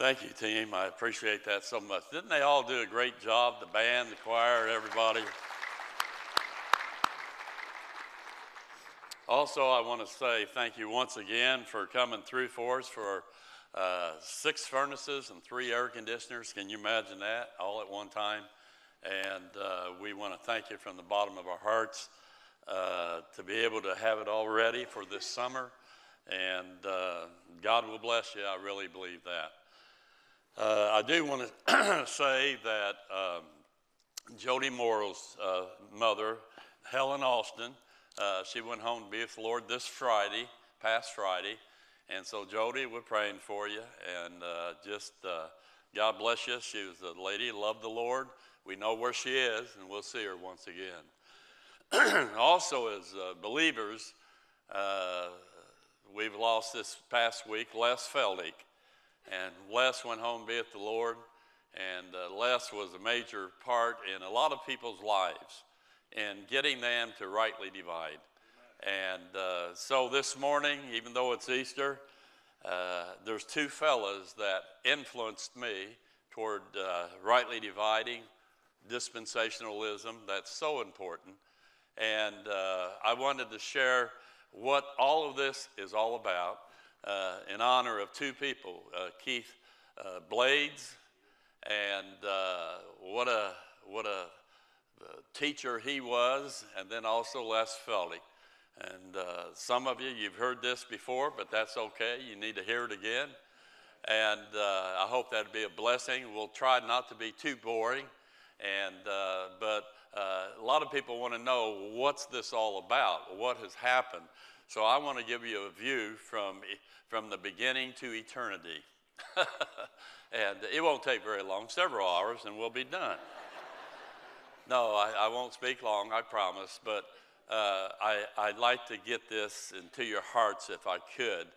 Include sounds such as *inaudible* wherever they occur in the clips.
Thank you, team. I appreciate that so much. Didn't they all do a great job? The band, the choir, everybody. Also, I want to say thank you once again for coming through for us for uh, six furnaces and three air conditioners. Can you imagine that all at one time? And uh, we want to thank you from the bottom of our hearts uh, to be able to have it all ready for this summer. And uh, God will bless you. I really believe that. Uh, I do want *clears throat* to say that um, Jody Morrow's uh, mother, Helen Austin, uh, she went home to be with the Lord this Friday, past Friday. And so, Jody, we're praying for you. And uh, just uh, God bless you. She was a lady, loved the Lord. We know where she is, and we'll see her once again. *clears throat* also, as uh, believers, we've lost this past week Les Feldick. And Les went home be with the Lord. And uh, Les was a major part in a lot of people's lives and getting them to rightly divide. And uh, so this morning, even though it's Easter, uh, there's two fellas that influenced me toward uh, rightly dividing dispensationalism. That's so important. And uh, I wanted to share what all of this is all about uh, in honor of two people, uh, Keith Blades, and what a what a teacher he was, and then also Les Feldick. And uh, some of you, you've heard this before, but that's okay. You need to hear it again. And uh, I hope that'll be a blessing. We'll try not to be too boring. And, uh, but uh, a lot of people want to know what's this all about? What has happened? So I want to give you a view from, from the beginning to eternity. *laughs* and it won't take very long, several hours, and we'll be done. No, I, I won't speak long, I promise, but uh, I, I'd like to get this into your hearts if I could.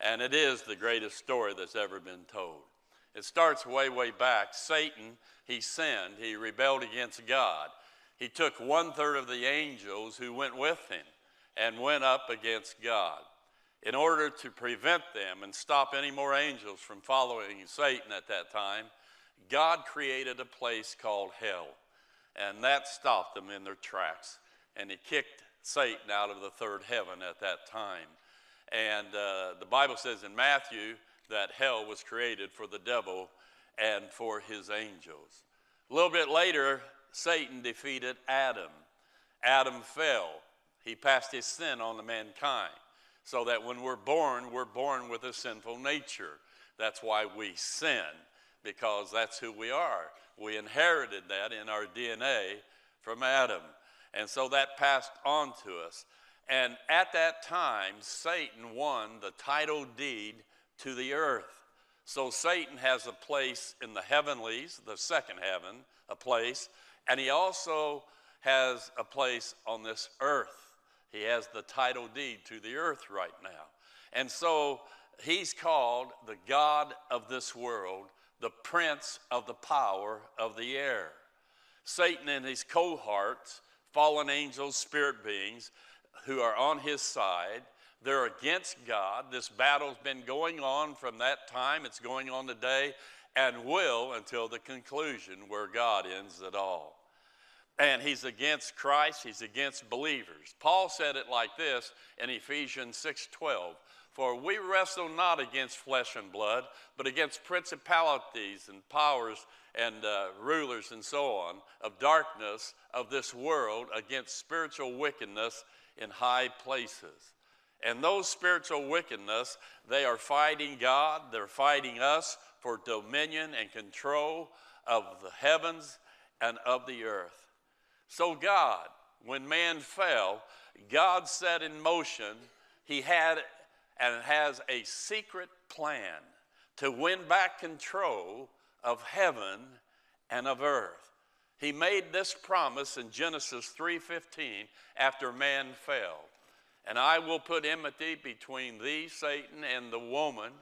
And it is the greatest story that's ever been told. It starts way, way back. Satan, he sinned, he rebelled against God. He took one third of the angels who went with him and went up against God. In order to prevent them and stop any more angels from following Satan at that time, God created a place called hell and that stopped them in their tracks. And he kicked Satan out of the third heaven at that time. And uh, the Bible says in Matthew that hell was created for the devil and for his angels. A little bit later, Satan defeated Adam. Adam fell. He passed his sin on to mankind. So that when we're born, we're born with a sinful nature. That's why we sin, because that's who we are. We inherited that in our DNA from Adam. And so that passed on to us. And at that time, Satan won the title deed to the earth. So Satan has a place in the heavenlies, the second heaven, a place, and he also has a place on this earth. He has the title deed to the earth right now. And so he's called the God of this world the prince of the power of the air. Satan and his cohorts, fallen angels, spirit beings who are on his side, they're against God. This battle's been going on from that time, it's going on today, and will until the conclusion where God ends it all. And he's against Christ, he's against believers. Paul said it like this in Ephesians 6:12. For we wrestle not against flesh and blood, but against principalities and powers and uh, rulers and so on of darkness of this world, against spiritual wickedness in high places. And those spiritual wickedness, they are fighting God, they're fighting us for dominion and control of the heavens and of the earth. So, God, when man fell, God set in motion, He had and has a secret plan to win back control of heaven and of earth. He made this promise in Genesis 3:15 after man fell. And I will put enmity between thee, Satan, and the woman,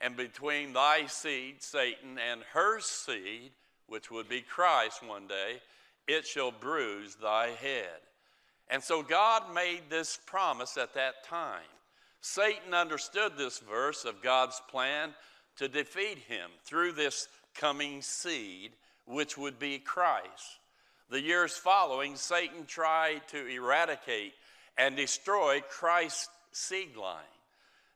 and between thy seed, Satan, and her seed, which would be Christ one day, it shall bruise thy head. And so God made this promise at that time. Satan understood this verse of God's plan to defeat him through this coming seed, which would be Christ. The years following, Satan tried to eradicate and destroy Christ's seed line.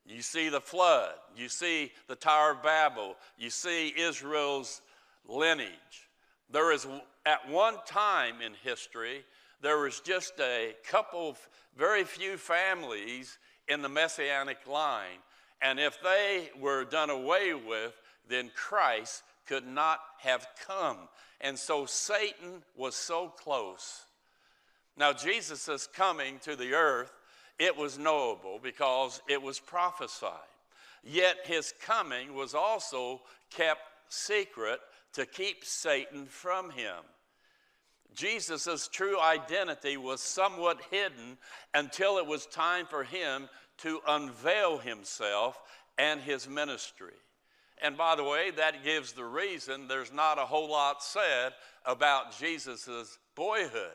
You see the flood, you see the Tower of Babel, you see Israel's lineage. There is, at one time in history, there was just a couple, very few families in the Messianic line. And if they were done away with, then Christ could not have come. And so Satan was so close. Now, Jesus' coming to the earth, it was knowable because it was prophesied. Yet his coming was also kept secret to keep Satan from him. Jesus' true identity was somewhat hidden until it was time for him to unveil himself and his ministry. And by the way, that gives the reason there's not a whole lot said about Jesus' boyhood.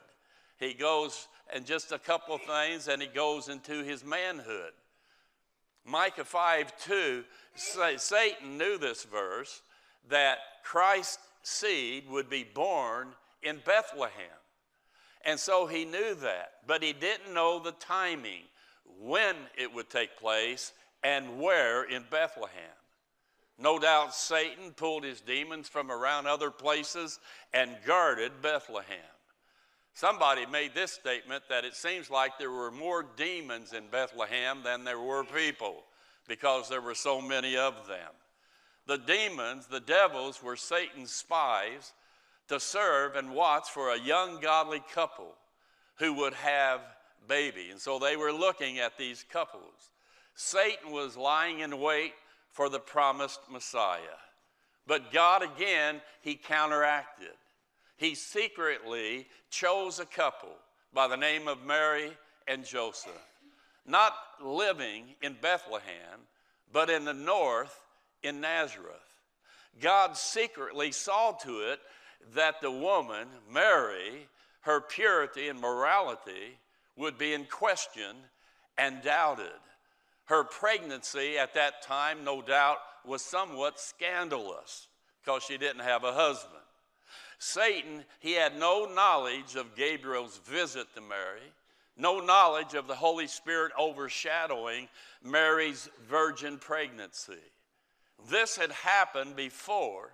He goes and just a couple things, and he goes into his manhood. Micah 5 2, Satan knew this verse that Christ's seed would be born in Bethlehem. And so he knew that, but he didn't know the timing, when it would take place, and where in Bethlehem. No doubt Satan pulled his demons from around other places and guarded Bethlehem. Somebody made this statement that it seems like there were more demons in Bethlehem than there were people because there were so many of them. The demons, the devils, were Satan's spies to serve and watch for a young godly couple who would have baby. And so they were looking at these couples. Satan was lying in wait for the promised Messiah. But God again, he counteracted. He secretly chose a couple by the name of Mary and Joseph, not living in Bethlehem, but in the north in Nazareth. God secretly saw to it that the woman, Mary, her purity and morality would be in question and doubted. Her pregnancy at that time, no doubt, was somewhat scandalous because she didn't have a husband. Satan, he had no knowledge of Gabriel's visit to Mary, no knowledge of the Holy Spirit overshadowing Mary's virgin pregnancy. This had happened before.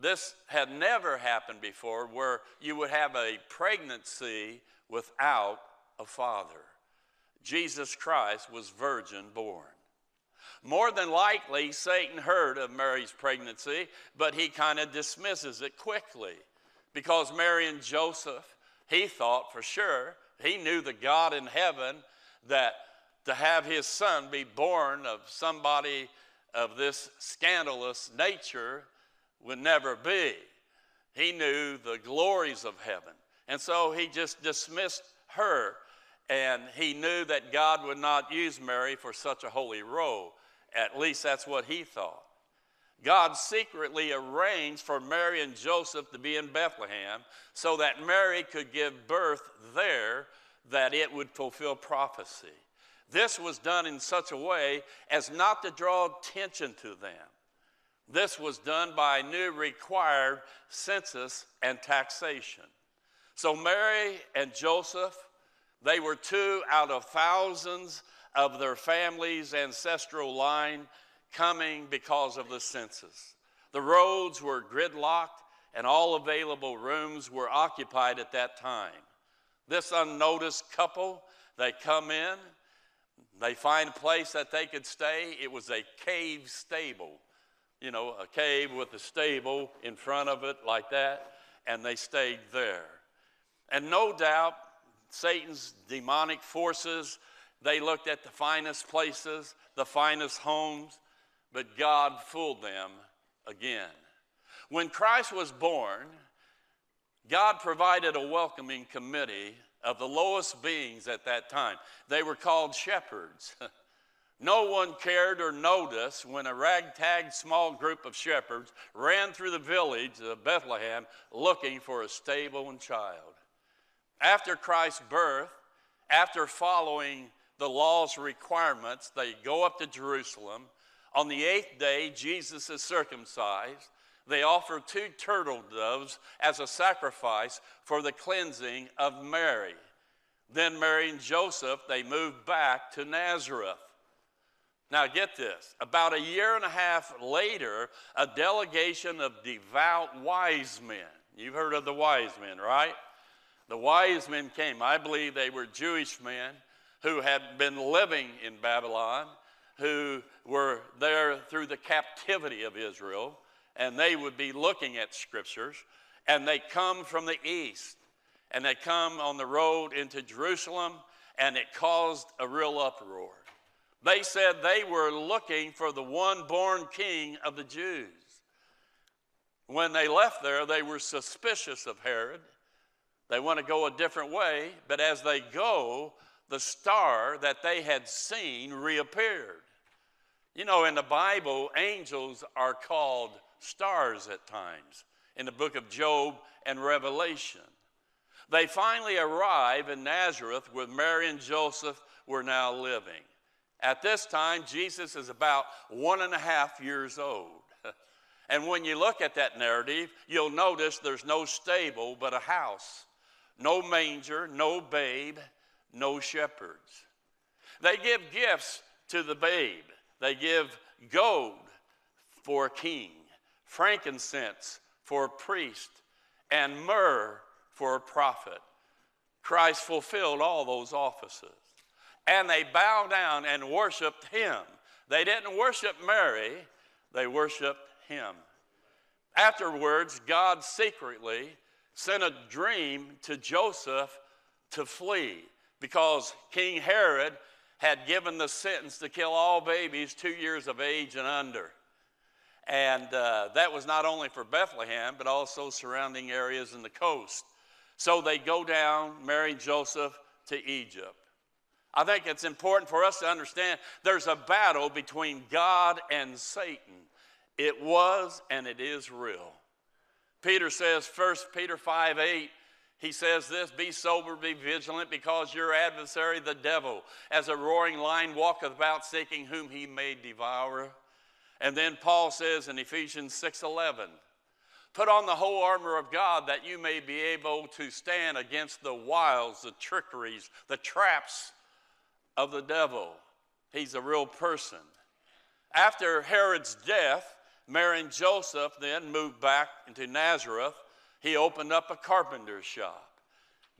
This had never happened before where you would have a pregnancy without a father. Jesus Christ was virgin born. More than likely, Satan heard of Mary's pregnancy, but he kind of dismisses it quickly because Mary and Joseph, he thought for sure, he knew the God in heaven that to have his son be born of somebody of this scandalous nature would never be. He knew the glories of heaven. And so he just dismissed her, and he knew that God would not use Mary for such a holy role. At least that's what he thought. God secretly arranged for Mary and Joseph to be in Bethlehem so that Mary could give birth there, that it would fulfill prophecy. This was done in such a way as not to draw attention to them. This was done by a new required census and taxation. So Mary and Joseph, they were two out of thousands of their family's ancestral line coming because of the census. The roads were gridlocked and all available rooms were occupied at that time. This unnoticed couple, they come in, they find a place that they could stay. It was a cave stable, you know, a cave with a stable in front of it like that, and they stayed there. And no doubt, Satan's demonic forces, they looked at the finest places, the finest homes, but God fooled them again. When Christ was born, God provided a welcoming committee of the lowest beings at that time. They were called shepherds. *laughs* no one cared or noticed when a ragtag small group of shepherds ran through the village of Bethlehem looking for a stable and child. After Christ's birth, after following the law's requirements, they go up to Jerusalem. On the eighth day, Jesus is circumcised. They offer two turtle doves as a sacrifice for the cleansing of Mary. Then Mary and Joseph, they move back to Nazareth. Now, get this. About a year and a half later, a delegation of devout wise men, you've heard of the wise men, right? The wise men came. I believe they were Jewish men who had been living in Babylon, who were there through the captivity of Israel, and they would be looking at scriptures, and they come from the east, and they come on the road into Jerusalem, and it caused a real uproar. They said they were looking for the one born king of the Jews. When they left there, they were suspicious of Herod. They want to go a different way, but as they go, the star that they had seen reappeared. You know, in the Bible, angels are called stars at times in the book of Job and Revelation. They finally arrive in Nazareth where Mary and Joseph were now living. At this time, Jesus is about one and a half years old. *laughs* and when you look at that narrative, you'll notice there's no stable but a house, no manger, no babe, no shepherds. They give gifts to the babe. They give gold for a king, frankincense for a priest, and myrrh for a prophet. Christ fulfilled all those offices and they bowed down and worshiped him. They didn't worship Mary, they worshiped him. Afterwards, God secretly sent a dream to Joseph to flee because King Herod had given the sentence to kill all babies two years of age and under. And uh, that was not only for Bethlehem, but also surrounding areas in the coast. So they go down, Mary and Joseph, to Egypt. I think it's important for us to understand there's a battle between God and Satan. It was and it is real. Peter says, 1 Peter 5 8, he says this Be sober, be vigilant, because your adversary, the devil, as a roaring lion, walketh about seeking whom he may devour. And then Paul says in Ephesians 6 11, Put on the whole armor of God that you may be able to stand against the wiles, the trickeries, the traps of the devil. He's a real person. After Herod's death, Mary and Joseph then moved back into Nazareth. He opened up a carpenter's shop.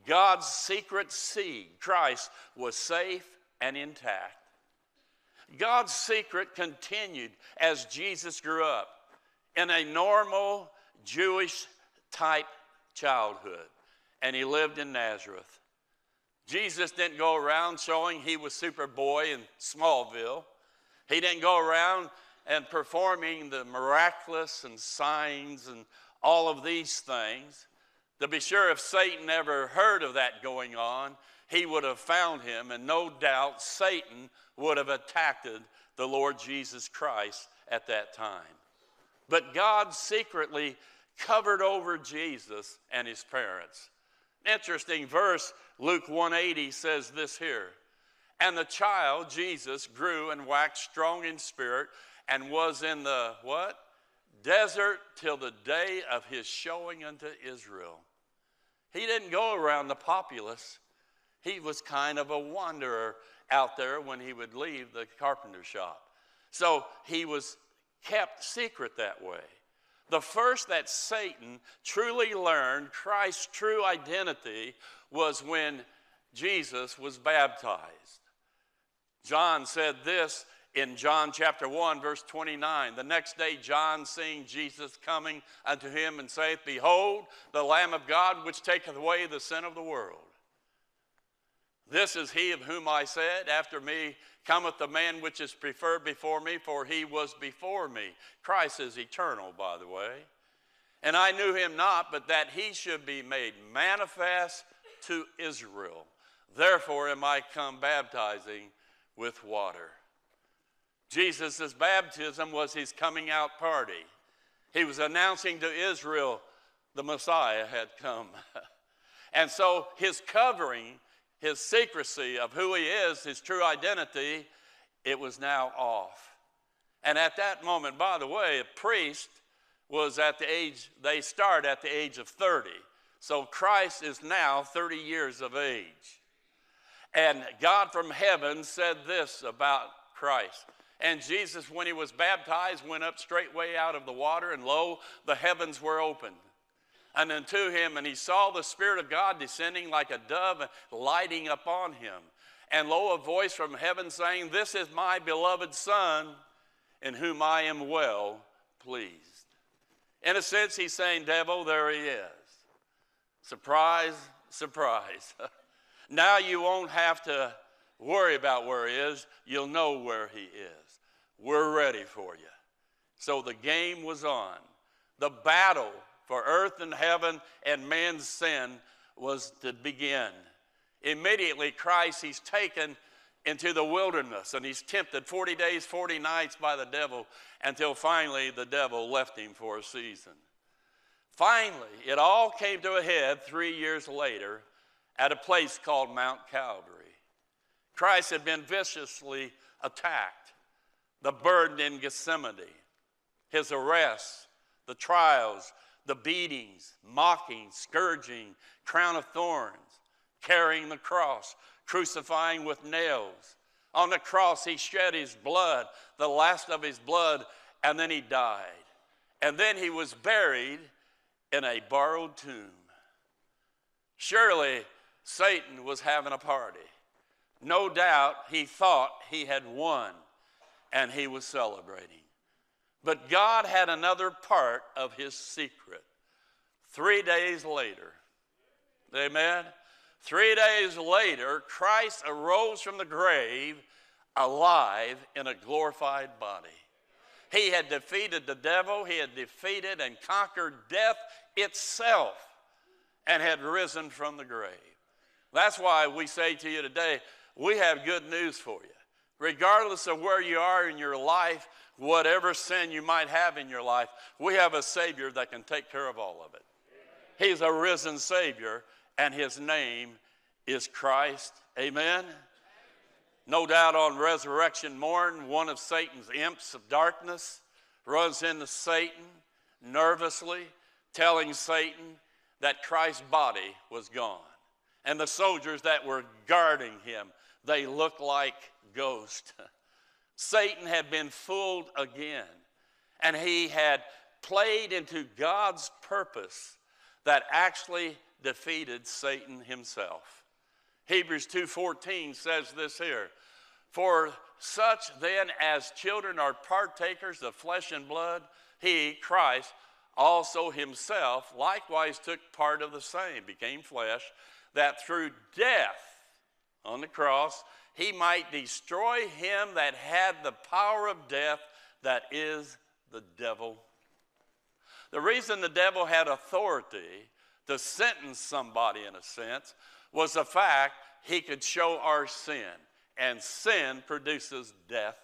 God's secret seed, Christ, was safe and intact. God's secret continued as Jesus grew up in a normal Jewish type childhood, and he lived in Nazareth. Jesus didn't go around showing he was Superboy in Smallville. He didn't go around and performing the miraculous and signs and all of these things. To be sure, if Satan ever heard of that going on, he would have found him, and no doubt Satan would have attacked the Lord Jesus Christ at that time. But God secretly covered over Jesus and his parents. Interesting verse Luke 180 says this here. And the child, Jesus, grew and waxed strong in spirit and was in the what? Desert till the day of his showing unto Israel. He didn't go around the populace. He was kind of a wanderer out there when he would leave the carpenter shop. So he was kept secret that way. The first that Satan truly learned Christ's true identity was when Jesus was baptized. John said this in John chapter 1, verse 29. The next day, John seeing Jesus coming unto him and saith, Behold, the Lamb of God which taketh away the sin of the world. This is he of whom I said, After me cometh the man which is preferred before me, for he was before me. Christ is eternal, by the way. And I knew him not, but that he should be made manifest to Israel. Therefore am I come baptizing with water. Jesus' baptism was his coming out party. He was announcing to Israel the Messiah had come. *laughs* and so his covering, his secrecy of who he is, his true identity, it was now off. And at that moment, by the way, a priest was at the age, they start at the age of 30. So Christ is now 30 years of age. And God from heaven said this about Christ. And Jesus, when he was baptized, went up straightway out of the water, and lo, the heavens were opened. And unto him, and he saw the Spirit of God descending like a dove, lighting upon him. And lo, a voice from heaven saying, This is my beloved Son, in whom I am well pleased. In a sense, he's saying, Devil, there he is. Surprise, surprise. *laughs* now you won't have to worry about where he is, you'll know where he is. We're ready for you. So the game was on. The battle for earth and heaven and man's sin was to begin. Immediately, Christ, he's taken into the wilderness and he's tempted 40 days, 40 nights by the devil until finally the devil left him for a season. Finally, it all came to a head three years later at a place called Mount Calvary. Christ had been viciously attacked, the burden in Gethsemane, his arrest, the trials, the beatings, mocking, scourging, crown of thorns, carrying the cross, crucifying with nails. On the cross, he shed his blood, the last of his blood, and then he died. And then he was buried in a borrowed tomb. Surely Satan was having a party. No doubt he thought he had won and he was celebrating. But God had another part of his secret. Three days later, amen. Three days later, Christ arose from the grave alive in a glorified body. He had defeated the devil, he had defeated and conquered death itself, and had risen from the grave. That's why we say to you today, we have good news for you. Regardless of where you are in your life, whatever sin you might have in your life, we have a Savior that can take care of all of it. He's a risen Savior, and his name is Christ. Amen. No doubt on resurrection morn, one of Satan's imps of darkness runs into Satan nervously, telling Satan that Christ's body was gone. And the soldiers that were guarding him, they look like ghosts. *laughs* Satan had been fooled again, and he had played into God's purpose that actually defeated Satan himself. Hebrews 2:14 says this here, "For such then as children are partakers of flesh and blood, he, Christ, also himself likewise took part of the same, became flesh, that through death on the cross he might destroy him that had the power of death, that is the devil." The reason the devil had authority to sentence somebody in a sense was the fact he could show our sin, and sin produces death.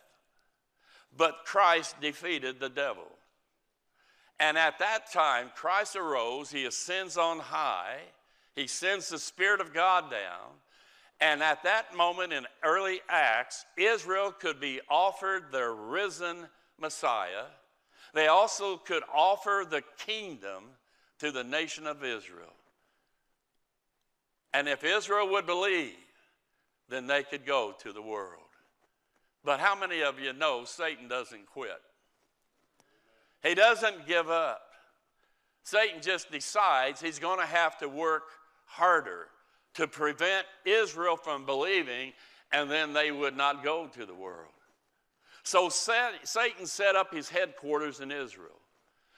But Christ defeated the devil. And at that time, Christ arose, he ascends on high, he sends the Spirit of God down. And at that moment in early Acts, Israel could be offered the risen Messiah. They also could offer the kingdom to the nation of Israel. And if Israel would believe, then they could go to the world. But how many of you know Satan doesn't quit? He doesn't give up. Satan just decides he's going to have to work harder to prevent Israel from believing, and then they would not go to the world. So Satan set up his headquarters in Israel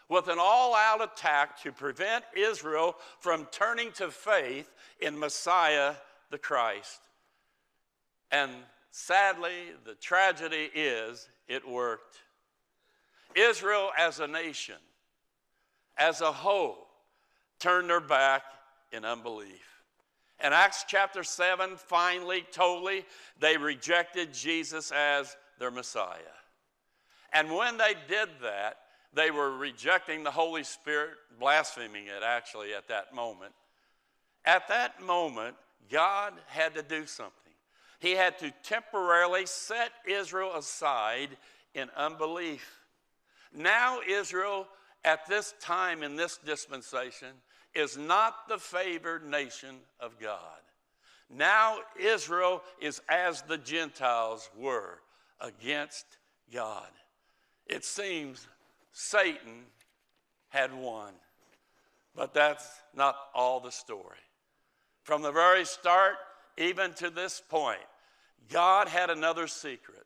with an all out attack to prevent Israel from turning to faith in Messiah the Christ. And sadly, the tragedy is it worked. Israel as a nation, as a whole, turned their back in unbelief. In Acts chapter 7, finally, totally, they rejected Jesus as their Messiah. And when they did that, they were rejecting the Holy Spirit, blaspheming it actually at that moment. At that moment, God had to do something. He had to temporarily set Israel aside in unbelief. Now, Israel, at this time in this dispensation, is not the favored nation of God. Now, Israel is as the Gentiles were against God. It seems Satan had won, but that's not all the story. From the very start, even to this point, God had another secret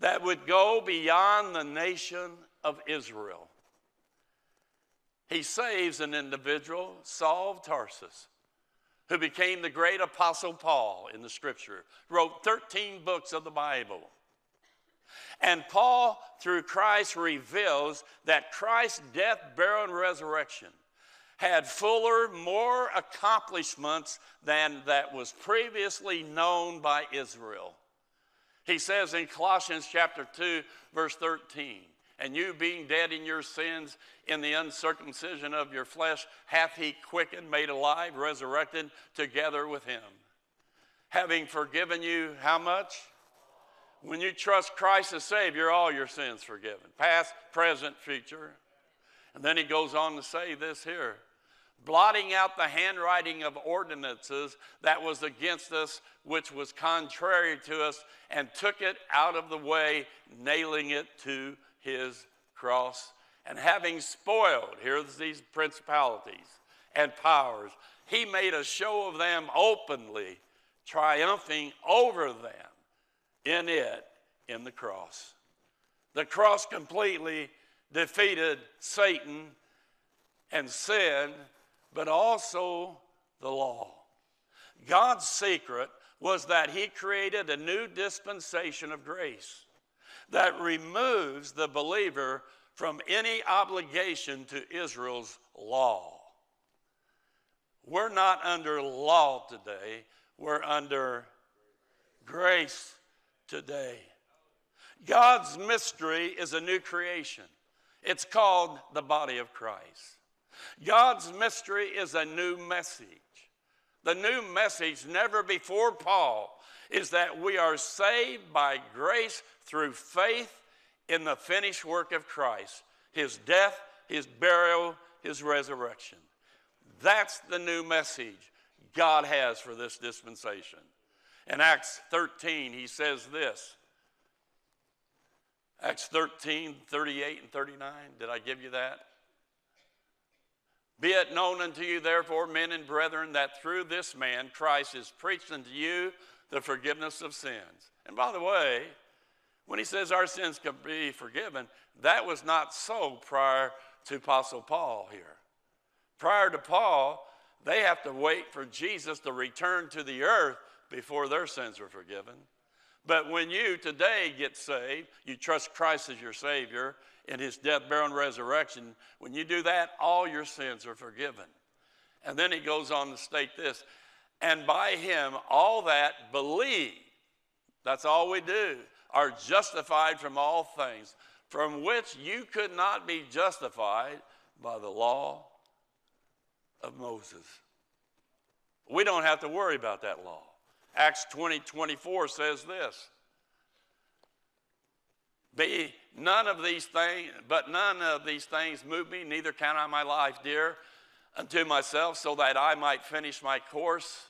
that would go beyond the nation of Israel. He saves an individual, Saul of Tarsus, who became the great apostle Paul in the scripture, wrote 13 books of the Bible. And Paul, through Christ, reveals that Christ's death, burial, and resurrection had fuller, more accomplishments than that was previously known by Israel. He says in Colossians chapter 2, verse 13, and you being dead in your sins in the uncircumcision of your flesh, hath he quickened, made alive, resurrected together with him. Having forgiven you how much? When you trust Christ as Savior, all your sins forgiven, past, present, future. And then he goes on to say this here blotting out the handwriting of ordinances that was against us, which was contrary to us, and took it out of the way, nailing it to his cross. And having spoiled, here's these principalities and powers, he made a show of them openly, triumphing over them in it, in the cross. The cross completely defeated Satan and sin but also the law. God's secret was that He created a new dispensation of grace that removes the believer from any obligation to Israel's law. We're not under law today, we're under grace today. God's mystery is a new creation. It's called the body of Christ. God's mystery is a new message. The new message, never before Paul, is that we are saved by grace through faith in the finished work of Christ his death, his burial, his resurrection. That's the new message God has for this dispensation. In Acts 13, he says this Acts 13, 38 and 39. Did I give you that? Be it known unto you, therefore, men and brethren, that through this man Christ is preached unto you the forgiveness of sins. And by the way, when he says our sins can be forgiven, that was not so prior to Apostle Paul here. Prior to Paul, they have to wait for Jesus to return to the earth before their sins are forgiven. But when you today get saved, you trust Christ as your Savior, in his death, burial, and resurrection, when you do that, all your sins are forgiven. And then he goes on to state this and by him, all that believe, that's all we do, are justified from all things, from which you could not be justified by the law of Moses. We don't have to worry about that law. Acts 20 24 says this Be None of these things, but none of these things move me, neither count I my life dear unto myself, so that I might finish my course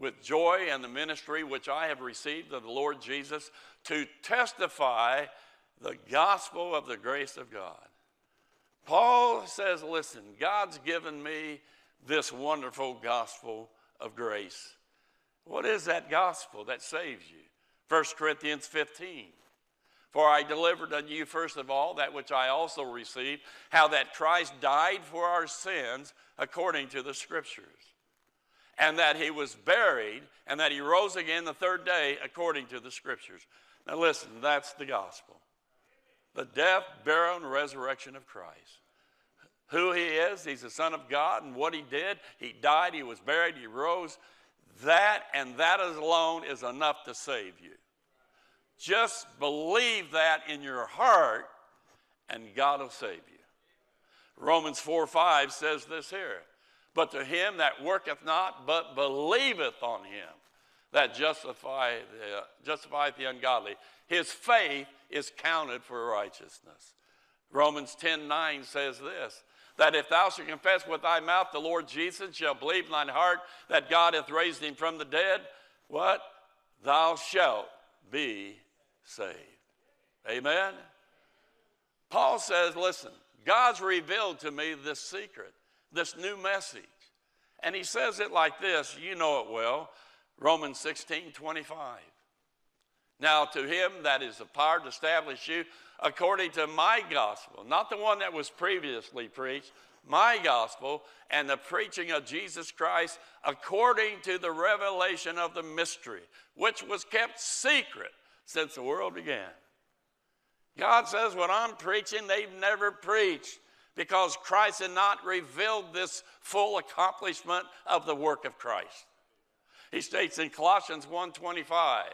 with joy and the ministry which I have received of the Lord Jesus to testify the gospel of the grace of God. Paul says, Listen, God's given me this wonderful gospel of grace. What is that gospel that saves you? 1 Corinthians 15. For I delivered unto you first of all that which I also received, how that Christ died for our sins according to the Scriptures, and that he was buried, and that he rose again the third day according to the Scriptures. Now listen, that's the gospel the death, burial, and resurrection of Christ. Who he is, he's the Son of God, and what he did, he died, he was buried, he rose. That and that alone is enough to save you. Just believe that in your heart, and God will save you. Romans 4 5 says this here But to him that worketh not, but believeth on him that justifieth the ungodly. His faith is counted for righteousness. Romans 10 9 says this that if thou shalt confess with thy mouth the Lord Jesus, shall believe in thine heart that God hath raised him from the dead, what? Thou shalt be saved. Amen? Paul says, listen, God's revealed to me this secret, this new message. And he says it like this, you know it well Romans 16 25. Now, to him that is the power to establish you according to my gospel, not the one that was previously preached, my gospel and the preaching of Jesus Christ according to the revelation of the mystery, which was kept secret since the world began. God says, What I'm preaching, they've never preached because Christ had not revealed this full accomplishment of the work of Christ. He states in Colossians 1:25,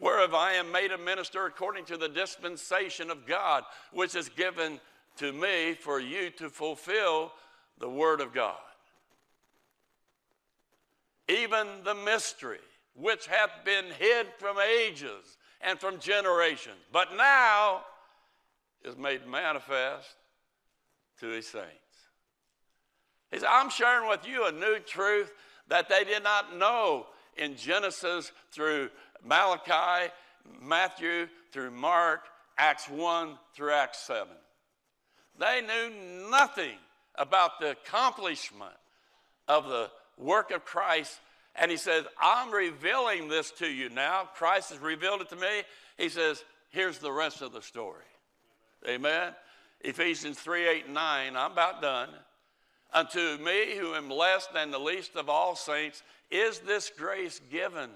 whereof I am made a minister according to the dispensation of God, which is given to me for you to fulfill the word of God. Even the mystery which hath been hid from ages and from generations, but now is made manifest to his saints. He said, I'm sharing with you a new truth that they did not know in Genesis through Malachi, Matthew through Mark, Acts 1 through Acts 7. They knew nothing about the accomplishment of the work of Christ. And he says, I'm revealing this to you now. Christ has revealed it to me. He says, here's the rest of the story. Amen. Ephesians 3 8 and 9. I'm about done. Unto me, who am less than the least of all saints, is this grace given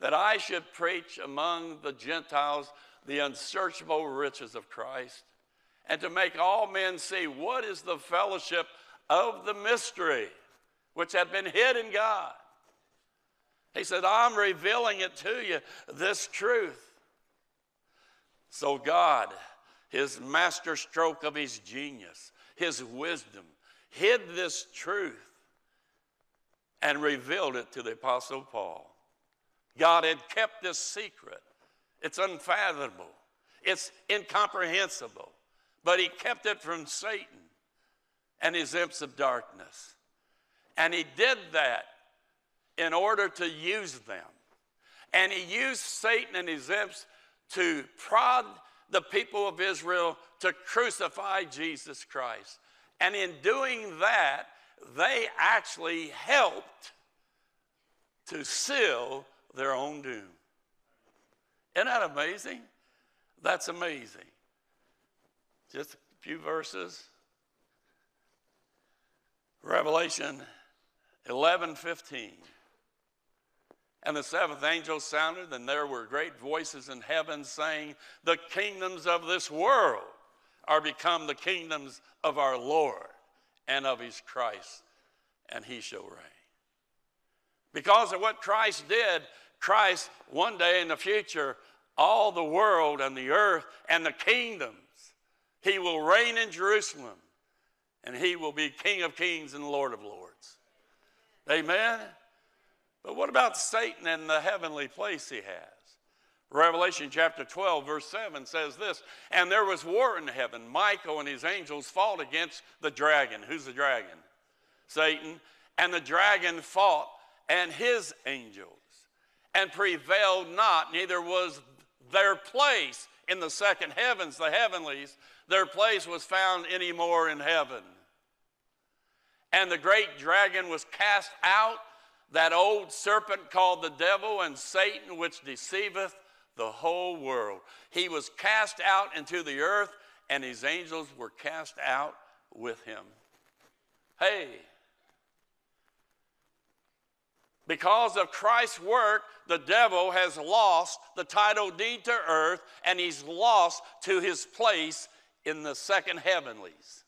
that I should preach among the Gentiles the unsearchable riches of Christ, and to make all men see what is the fellowship of the mystery which had been hid in God. He said, I'm revealing it to you, this truth. So, God, his master stroke of his genius, his wisdom, hid this truth and revealed it to the Apostle Paul. God had kept this secret. It's unfathomable, it's incomprehensible, but He kept it from Satan and his imps of darkness. And He did that in order to use them. And He used Satan and his imps to prod the people of Israel to crucify Jesus Christ. And in doing that, they actually helped to seal their own doom. Isn't that amazing? That's amazing. Just a few verses. Revelation 11 15. And the seventh angel sounded, and there were great voices in heaven saying, The kingdoms of this world are become the kingdoms of our Lord and of his Christ, and he shall reign. Because of what Christ did, Christ, one day in the future, all the world and the earth and the kingdoms, he will reign in Jerusalem, and he will be King of kings and Lord of lords. Amen? But what about Satan and the heavenly place he has? Revelation chapter 12, verse 7 says this And there was war in heaven. Michael and his angels fought against the dragon. Who's the dragon? Satan. And the dragon fought and his angels and prevailed not, neither was their place in the second heavens, the heavenlies, their place was found any more in heaven. And the great dragon was cast out, that old serpent called the devil and Satan, which deceiveth the whole world. He was cast out into the earth, and his angels were cast out with him. Hey, because of Christ's work, the devil has lost the title deed to earth and he's lost to his place in the second heavenlies.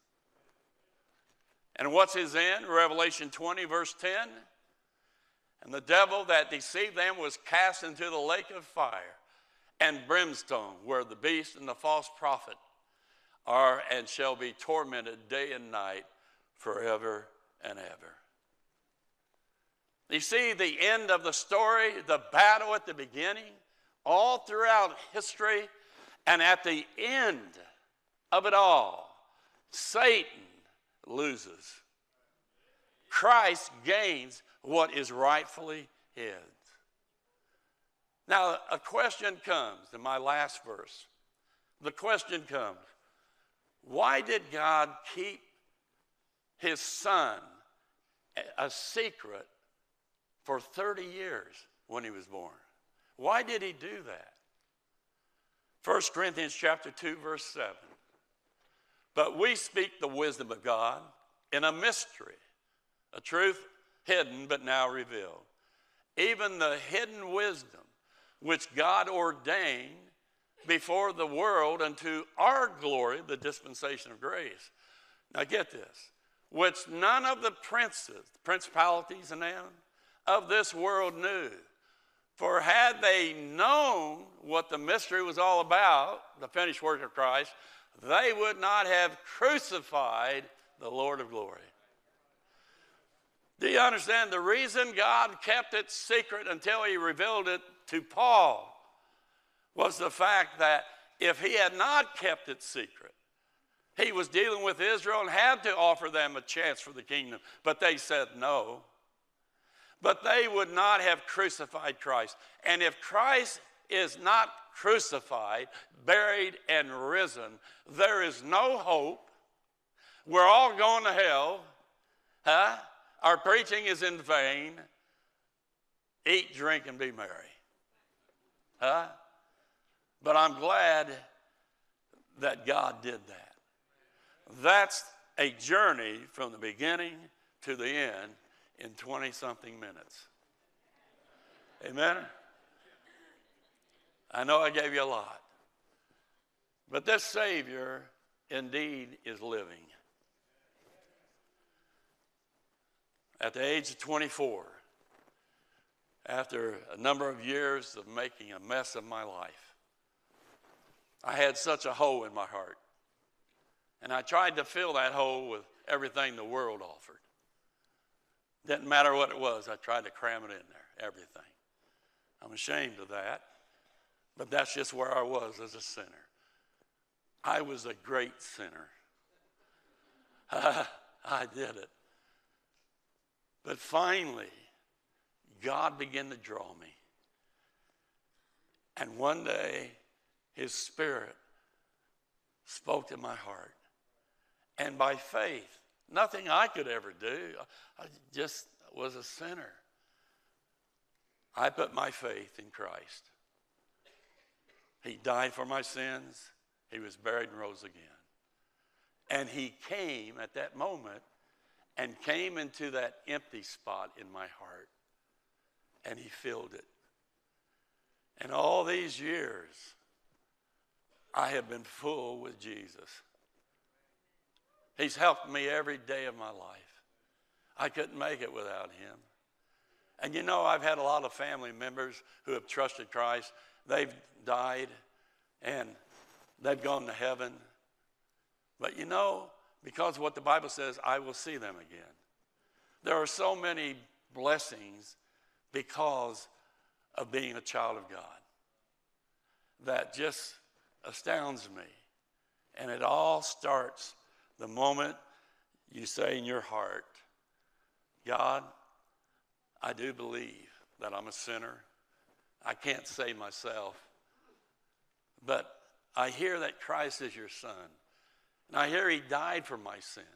And what's his end? Revelation 20, verse 10. And the devil that deceived them was cast into the lake of fire and brimstone, where the beast and the false prophet are and shall be tormented day and night forever and ever. You see the end of the story, the battle at the beginning, all throughout history, and at the end of it all, Satan loses. Christ gains what is rightfully his. Now, a question comes in my last verse. The question comes why did God keep his son a secret for 30 years when he was born? Why did he do that? 1 Corinthians chapter 2 verse 7. But we speak the wisdom of God in a mystery, a truth hidden but now revealed. Even the hidden wisdom which God ordained before the world unto our glory, the dispensation of grace. Now get this, which none of the princes, principalities and them of this world knew. For had they known what the mystery was all about, the finished work of Christ, they would not have crucified the Lord of glory. Do you understand the reason God kept it secret until he revealed it to Paul was the fact that if he had not kept it secret, he was dealing with Israel and had to offer them a chance for the kingdom, but they said no. But they would not have crucified Christ. And if Christ is not crucified, buried, and risen, there is no hope. We're all going to hell. Huh? Our preaching is in vain. Eat, drink, and be merry. Huh? But I'm glad that God did that. That's a journey from the beginning to the end in 20 something minutes. Amen? I know I gave you a lot. But this Savior indeed is living. At the age of 24, after a number of years of making a mess of my life. I had such a hole in my heart. And I tried to fill that hole with everything the world offered. Didn't matter what it was, I tried to cram it in there, everything. I'm ashamed of that, but that's just where I was as a sinner. I was a great sinner. *laughs* I did it. But finally, God began to draw me. And one day, His Spirit spoke to my heart. And by faith, nothing I could ever do, I just was a sinner. I put my faith in Christ. He died for my sins, He was buried and rose again. And He came at that moment and came into that empty spot in my heart and he filled it. And all these years, I have been full with Jesus. He's helped me every day of my life. I couldn't make it without him. And you know, I've had a lot of family members who have trusted Christ. They've died and they've gone to heaven. But you know, because what the Bible says, I will see them again. There are so many blessings because of being a child of God. That just astounds me. And it all starts the moment you say in your heart, God, I do believe that I'm a sinner. I can't save myself. But I hear that Christ is your son. And I hear he died for my sins.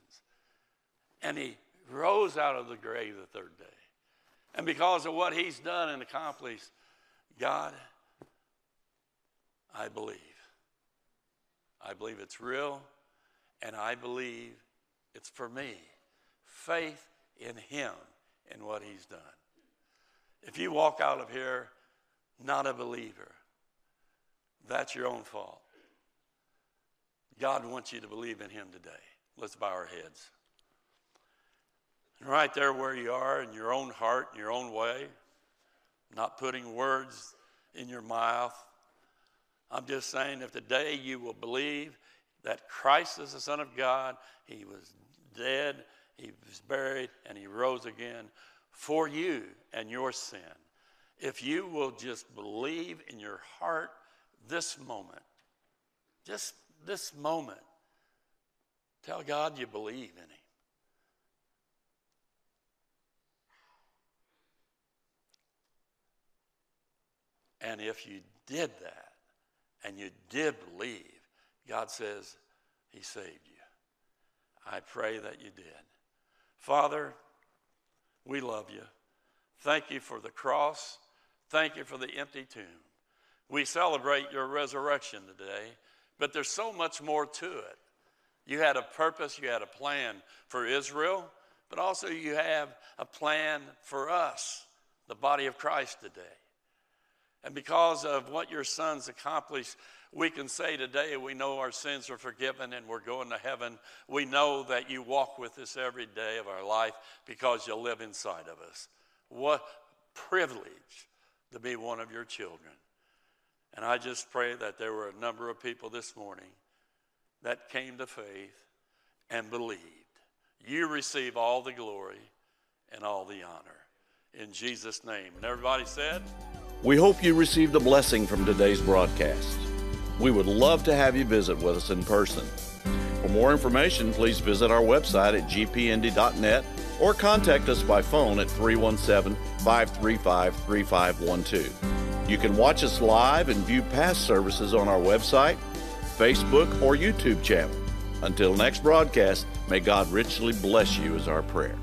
And he rose out of the grave the third day. And because of what he's done and accomplished, God, I believe. I believe it's real, and I believe it's for me. Faith in him and what he's done. If you walk out of here not a believer, that's your own fault. God wants you to believe in him today. Let's bow our heads. And right there where you are in your own heart, in your own way, not putting words in your mouth. I'm just saying if today you will believe that Christ is the Son of God, He was dead, He was buried, and He rose again, for you and your sin. If you will just believe in your heart this moment, just this moment, tell God you believe in Him. And if you did that and you did believe, God says He saved you. I pray that you did. Father, we love you. Thank you for the cross. Thank you for the empty tomb. We celebrate your resurrection today, but there's so much more to it. You had a purpose, you had a plan for Israel, but also you have a plan for us, the body of Christ today. And because of what your sons accomplished, we can say today we know our sins are forgiven and we're going to heaven. We know that you walk with us every day of our life because you live inside of us. What privilege to be one of your children. And I just pray that there were a number of people this morning that came to faith and believed. You receive all the glory and all the honor. In Jesus' name. And everybody said, We hope you received a blessing from today's broadcast. We would love to have you visit with us in person. For more information, please visit our website at gpindy.net or contact us by phone at 317 535 3512. You can watch us live and view past services on our website, Facebook, or YouTube channel. Until next broadcast, may God richly bless you, is our prayer.